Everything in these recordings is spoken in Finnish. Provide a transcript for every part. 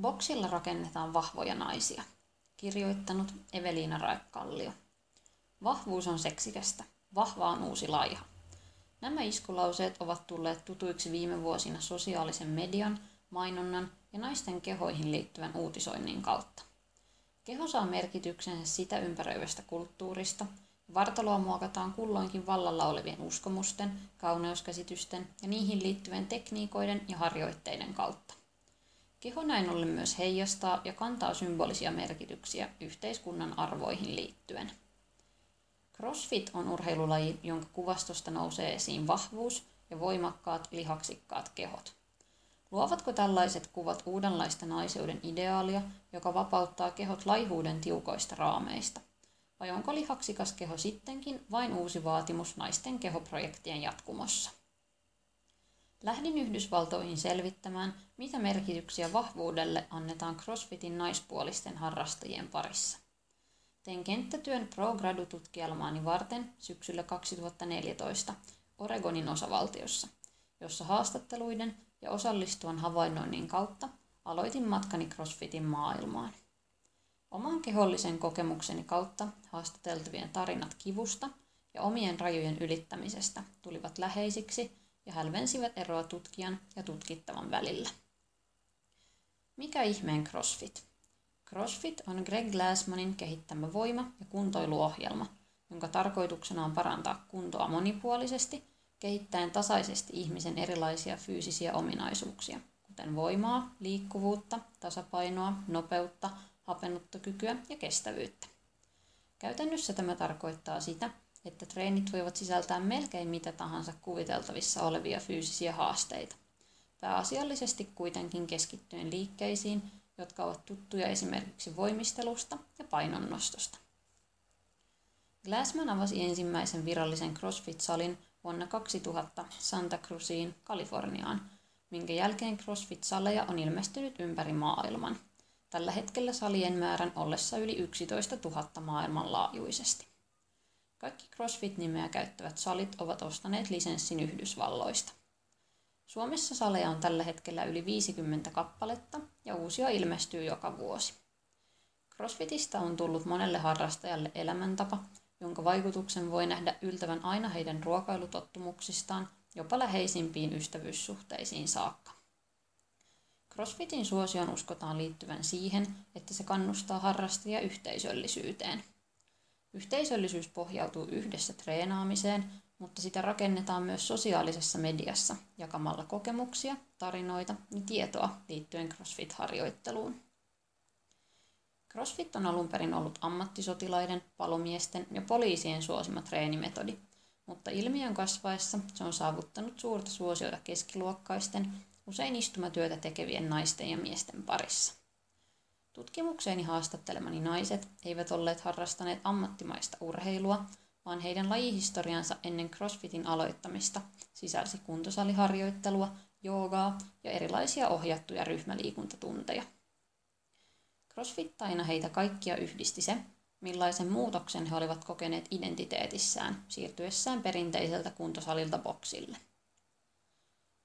Boksilla rakennetaan vahvoja naisia. Kirjoittanut Eveliina Raikkallio. Vahvuus on seksikästä. Vahva on uusi laiha. Nämä iskulauseet ovat tulleet tutuiksi viime vuosina sosiaalisen median, mainonnan ja naisten kehoihin liittyvän uutisoinnin kautta. Keho saa merkityksensä sitä ympäröivästä kulttuurista, vartaloa muokataan kulloinkin vallalla olevien uskomusten, kauneuskäsitysten ja niihin liittyvien tekniikoiden ja harjoitteiden kautta. Keho näin ollen myös heijastaa ja kantaa symbolisia merkityksiä yhteiskunnan arvoihin liittyen. CrossFit on urheilulaji, jonka kuvastosta nousee esiin vahvuus ja voimakkaat lihaksikkaat kehot. Luovatko tällaiset kuvat uudenlaista naiseuden ideaalia, joka vapauttaa kehot laihuuden tiukoista raameista? Vai onko lihaksikas keho sittenkin vain uusi vaatimus naisten kehoprojektien jatkumossa? Lähdin Yhdysvaltoihin selvittämään, mitä merkityksiä vahvuudelle annetaan CrossFitin naispuolisten harrastajien parissa. Tein kenttätyön pro tutkielmaani varten syksyllä 2014 Oregonin osavaltiossa, jossa haastatteluiden ja osallistuvan havainnoinnin kautta aloitin matkani CrossFitin maailmaan. Oman kehollisen kokemukseni kautta haastateltavien tarinat kivusta ja omien rajojen ylittämisestä tulivat läheisiksi ja hälvensivät eroa tutkijan ja tutkittavan välillä. Mikä ihmeen CrossFit? CrossFit on Greg Glassmanin kehittämä voima- ja kuntoiluohjelma, jonka tarkoituksena on parantaa kuntoa monipuolisesti, kehittäen tasaisesti ihmisen erilaisia fyysisiä ominaisuuksia, kuten voimaa, liikkuvuutta, tasapainoa, nopeutta, hapenottokykyä ja kestävyyttä. Käytännössä tämä tarkoittaa sitä, että treenit voivat sisältää melkein mitä tahansa kuviteltavissa olevia fyysisiä haasteita. Pääasiallisesti kuitenkin keskittyen liikkeisiin, jotka ovat tuttuja esimerkiksi voimistelusta ja painonnostosta. Glassman avasi ensimmäisen virallisen CrossFit-salin vuonna 2000 Santa Cruziin, Kaliforniaan, minkä jälkeen CrossFit-saleja on ilmestynyt ympäri maailman. Tällä hetkellä salien määrän ollessa yli 11 000 maailmanlaajuisesti. Kaikki CrossFit-nimeä käyttävät salit ovat ostaneet lisenssin Yhdysvalloista. Suomessa saleja on tällä hetkellä yli 50 kappaletta ja uusia ilmestyy joka vuosi. CrossFitista on tullut monelle harrastajalle elämäntapa, jonka vaikutuksen voi nähdä yltävän aina heidän ruokailutottumuksistaan jopa läheisimpiin ystävyyssuhteisiin saakka. CrossFitin suosion uskotaan liittyvän siihen, että se kannustaa harrastajia yhteisöllisyyteen – Yhteisöllisyys pohjautuu yhdessä treenaamiseen, mutta sitä rakennetaan myös sosiaalisessa mediassa jakamalla kokemuksia, tarinoita ja tietoa liittyen CrossFit-harjoitteluun. CrossFit on alun perin ollut ammattisotilaiden, palomiesten ja poliisien suosima treenimetodi, mutta ilmiön kasvaessa se on saavuttanut suurta suosiota keskiluokkaisten, usein istumatyötä tekevien naisten ja miesten parissa. Tutkimukseeni haastattelemani naiset eivät olleet harrastaneet ammattimaista urheilua, vaan heidän lajihistoriansa ennen CrossFitin aloittamista sisälsi kuntosaliharjoittelua, joogaa ja erilaisia ohjattuja ryhmäliikuntatunteja. CrossFittaina heitä kaikkia yhdisti se, millaisen muutoksen he olivat kokeneet identiteetissään siirtyessään perinteiseltä kuntosalilta boksille.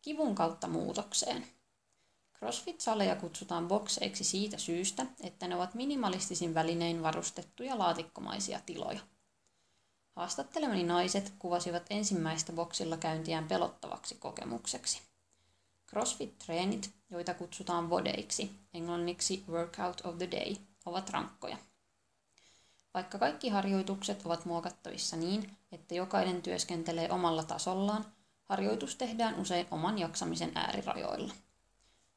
Kivun kautta muutokseen – CrossFit-saleja kutsutaan bokseiksi siitä syystä, että ne ovat minimalistisin välinein varustettuja laatikkomaisia tiloja. Haastattelemani naiset kuvasivat ensimmäistä boksilla käyntiään pelottavaksi kokemukseksi. CrossFit-treenit, joita kutsutaan vodeiksi, englanniksi workout of the day, ovat rankkoja. Vaikka kaikki harjoitukset ovat muokattavissa niin, että jokainen työskentelee omalla tasollaan, harjoitus tehdään usein oman jaksamisen äärirajoilla.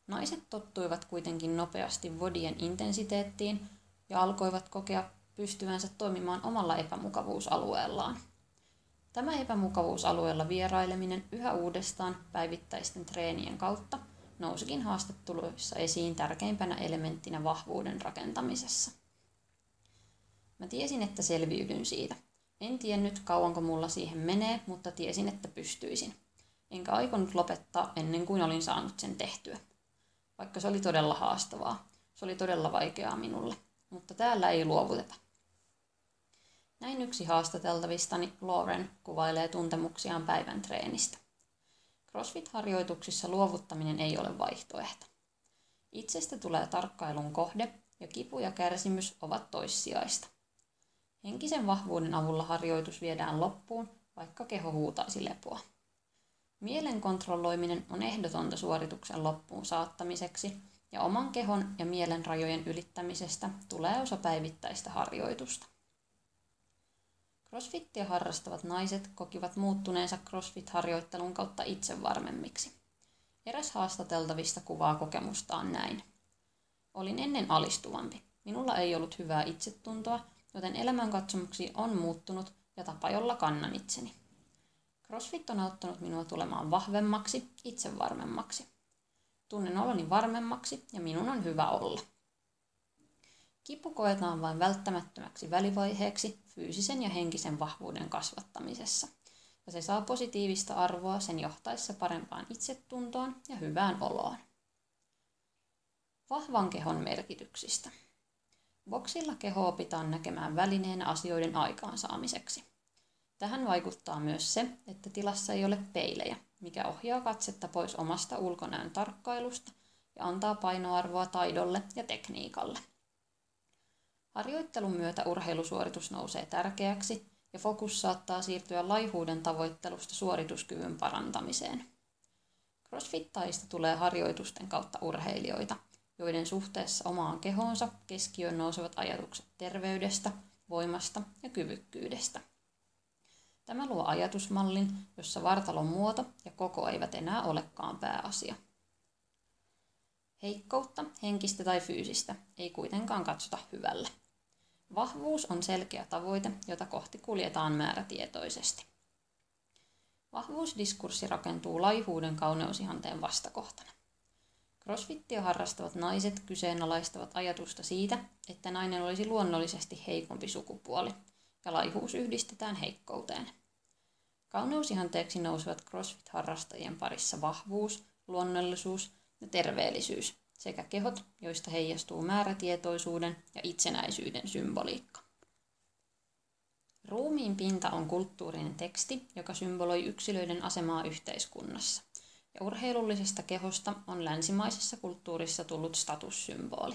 Naiset tottuivat kuitenkin nopeasti vodien intensiteettiin ja alkoivat kokea pystyvänsä toimimaan omalla epämukavuusalueellaan. Tämä epämukavuusalueella vieraileminen yhä uudestaan päivittäisten treenien kautta nousikin haastatteluissa esiin tärkeimpänä elementtinä vahvuuden rakentamisessa. Mä tiesin, että selviydyn siitä. En tiennyt kauanko mulla siihen menee, mutta tiesin, että pystyisin. Enkä aikonut lopettaa ennen kuin olin saanut sen tehtyä vaikka se oli todella haastavaa. Se oli todella vaikeaa minulle, mutta täällä ei luovuteta. Näin yksi haastateltavistani Lauren kuvailee tuntemuksiaan päivän treenistä. CrossFit-harjoituksissa luovuttaminen ei ole vaihtoehto. Itsestä tulee tarkkailun kohde ja kipu ja kärsimys ovat toissijaista. Henkisen vahvuuden avulla harjoitus viedään loppuun, vaikka keho huutaisi lepoa. Mielen kontrolloiminen on ehdotonta suorituksen loppuun saattamiseksi, ja oman kehon ja mielen rajojen ylittämisestä tulee osa päivittäistä harjoitusta. Crossfittia harrastavat naiset kokivat muuttuneensa crossfit-harjoittelun kautta itsevarmemmiksi. Eräs haastateltavista kuvaa kokemustaan näin. Olin ennen alistuvampi. Minulla ei ollut hyvää itsetuntoa, joten elämänkatsomuksi on muuttunut ja tapa, jolla kannan itseni. CrossFit on auttanut minua tulemaan vahvemmaksi, itsevarmemmaksi. Tunnen oloni varmemmaksi ja minun on hyvä olla. Kipu koetaan vain välttämättömäksi välivaiheeksi fyysisen ja henkisen vahvuuden kasvattamisessa, ja se saa positiivista arvoa sen johtaessa parempaan itsetuntoon ja hyvään oloon. Vahvan kehon merkityksistä. Boksilla keho opitaan näkemään välineenä asioiden aikaansaamiseksi. Tähän vaikuttaa myös se, että tilassa ei ole peilejä, mikä ohjaa katsetta pois omasta ulkonäön tarkkailusta ja antaa painoarvoa taidolle ja tekniikalle. Harjoittelun myötä urheilusuoritus nousee tärkeäksi ja fokus saattaa siirtyä laihuuden tavoittelusta suorituskyvyn parantamiseen. Crossfittaista tulee harjoitusten kautta urheilijoita, joiden suhteessa omaan kehoonsa keskiöön nousevat ajatukset terveydestä, voimasta ja kyvykkyydestä. Tämä luo ajatusmallin, jossa vartalon muoto ja koko eivät enää olekaan pääasia. Heikkoutta, henkistä tai fyysistä, ei kuitenkaan katsota hyvällä. Vahvuus on selkeä tavoite, jota kohti kuljetaan määrätietoisesti. Vahvuusdiskurssi rakentuu laihuuden kauneusihanteen vastakohtana. Crossfittia harrastavat naiset kyseenalaistavat ajatusta siitä, että nainen olisi luonnollisesti heikompi sukupuoli, ja laihuus yhdistetään heikkouteen. Kauneusihanteeksi nousevat CrossFit-harrastajien parissa vahvuus, luonnollisuus ja terveellisyys sekä kehot, joista heijastuu määrätietoisuuden ja itsenäisyyden symboliikka. Ruumiin pinta on kulttuurinen teksti, joka symboloi yksilöiden asemaa yhteiskunnassa, ja urheilullisesta kehosta on länsimaisessa kulttuurissa tullut statussymboli.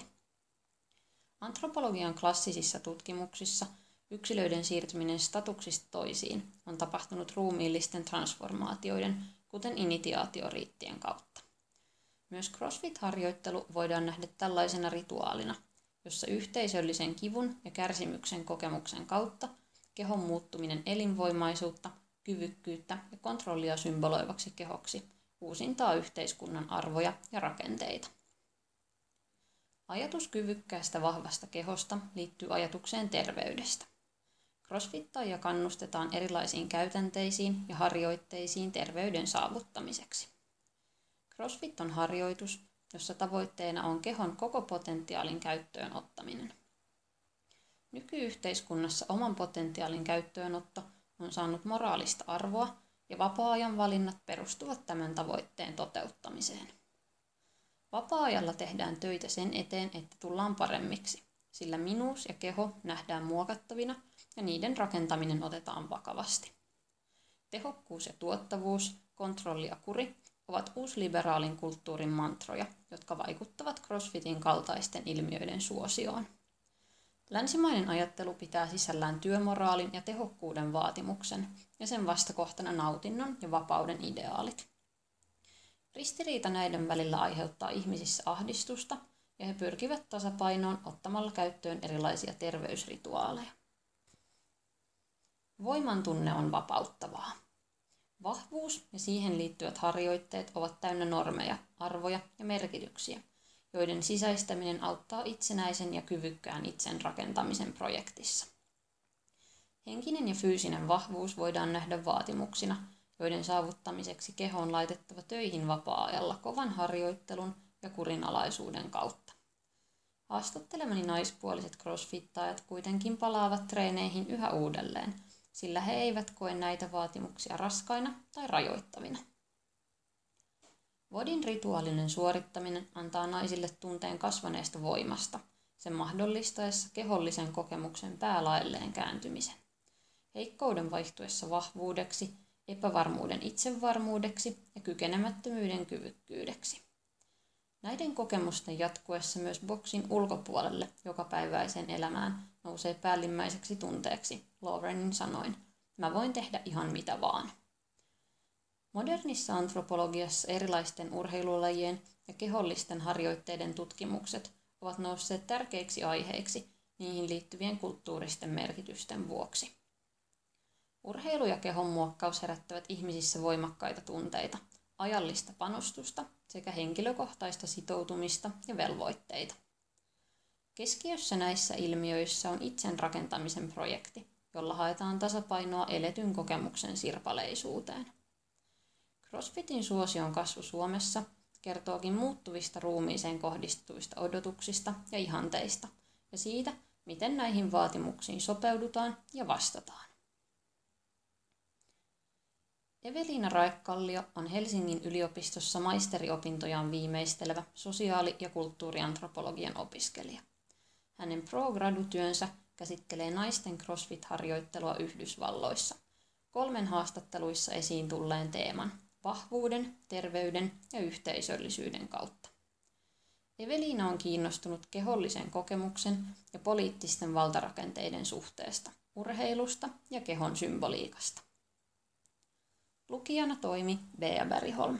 Antropologian klassisissa tutkimuksissa yksilöiden siirtyminen statuksista toisiin on tapahtunut ruumiillisten transformaatioiden, kuten initiaatioriittien kautta. Myös CrossFit-harjoittelu voidaan nähdä tällaisena rituaalina, jossa yhteisöllisen kivun ja kärsimyksen kokemuksen kautta kehon muuttuminen elinvoimaisuutta, kyvykkyyttä ja kontrollia symboloivaksi kehoksi uusintaa yhteiskunnan arvoja ja rakenteita. Ajatus kyvykkäästä vahvasta kehosta liittyy ajatukseen terveydestä. Crossfittajia kannustetaan erilaisiin käytänteisiin ja harjoitteisiin terveyden saavuttamiseksi. CrossFit on harjoitus, jossa tavoitteena on kehon koko potentiaalin käyttöön ottaminen. Nykyyhteiskunnassa oman potentiaalin käyttöönotto on saanut moraalista arvoa ja vapaa-ajan valinnat perustuvat tämän tavoitteen toteuttamiseen. Vapaa-ajalla tehdään töitä sen eteen, että tullaan paremmiksi, sillä minuus ja keho nähdään muokattavina ja niiden rakentaminen otetaan vakavasti. Tehokkuus ja tuottavuus, kontrolli ja kuri ovat uusliberaalin kulttuurin mantroja, jotka vaikuttavat CrossFitin kaltaisten ilmiöiden suosioon. Länsimainen ajattelu pitää sisällään työmoraalin ja tehokkuuden vaatimuksen ja sen vastakohtana nautinnon ja vapauden ideaalit. Ristiriita näiden välillä aiheuttaa ihmisissä ahdistusta ja he pyrkivät tasapainoon ottamalla käyttöön erilaisia terveysrituaaleja. Voiman tunne on vapauttavaa. Vahvuus ja siihen liittyvät harjoitteet ovat täynnä normeja, arvoja ja merkityksiä, joiden sisäistäminen auttaa itsenäisen ja kyvykkään itsen rakentamisen projektissa. Henkinen ja fyysinen vahvuus voidaan nähdä vaatimuksina, joiden saavuttamiseksi keho on laitettava töihin vapaa-ajalla kovan harjoittelun ja kurinalaisuuden kautta. Haastattelemani naispuoliset crossfittajat kuitenkin palaavat treeneihin yhä uudelleen – sillä he eivät koe näitä vaatimuksia raskaina tai rajoittavina. Vodin rituaalinen suorittaminen antaa naisille tunteen kasvaneesta voimasta, sen mahdollistaessa kehollisen kokemuksen päälaelleen kääntymisen. Heikkouden vaihtuessa vahvuudeksi, epävarmuuden itsevarmuudeksi ja kykenemättömyyden kyvykkyydeksi. Näiden kokemusten jatkuessa myös boksin ulkopuolelle jokapäiväiseen elämään nousee päällimmäiseksi tunteeksi, Laurenin sanoin. Mä voin tehdä ihan mitä vaan. Modernissa antropologiassa erilaisten urheilulajien ja kehollisten harjoitteiden tutkimukset ovat nousseet tärkeiksi aiheiksi niihin liittyvien kulttuuristen merkitysten vuoksi. Urheilu ja kehon muokkaus herättävät ihmisissä voimakkaita tunteita, ajallista panostusta sekä henkilökohtaista sitoutumista ja velvoitteita. Keskiössä näissä ilmiöissä on itsen rakentamisen projekti, jolla haetaan tasapainoa eletyn kokemuksen sirpaleisuuteen. CrossFitin suosion kasvu Suomessa kertookin muuttuvista ruumiiseen kohdistuista odotuksista ja ihanteista ja siitä, miten näihin vaatimuksiin sopeudutaan ja vastataan. Evelina Raekallio on Helsingin yliopistossa maisteriopintojaan viimeistelevä sosiaali- ja kulttuuriantropologian opiskelija. Hänen pro-gradutyönsä käsittelee naisten crossfit-harjoittelua Yhdysvalloissa. Kolmen haastatteluissa esiin tulleen teeman vahvuuden, terveyden ja yhteisöllisyyden kautta. Evelina on kiinnostunut kehollisen kokemuksen ja poliittisten valtarakenteiden suhteesta, urheilusta ja kehon symboliikasta. Lukijana toimi Bea Bergholm.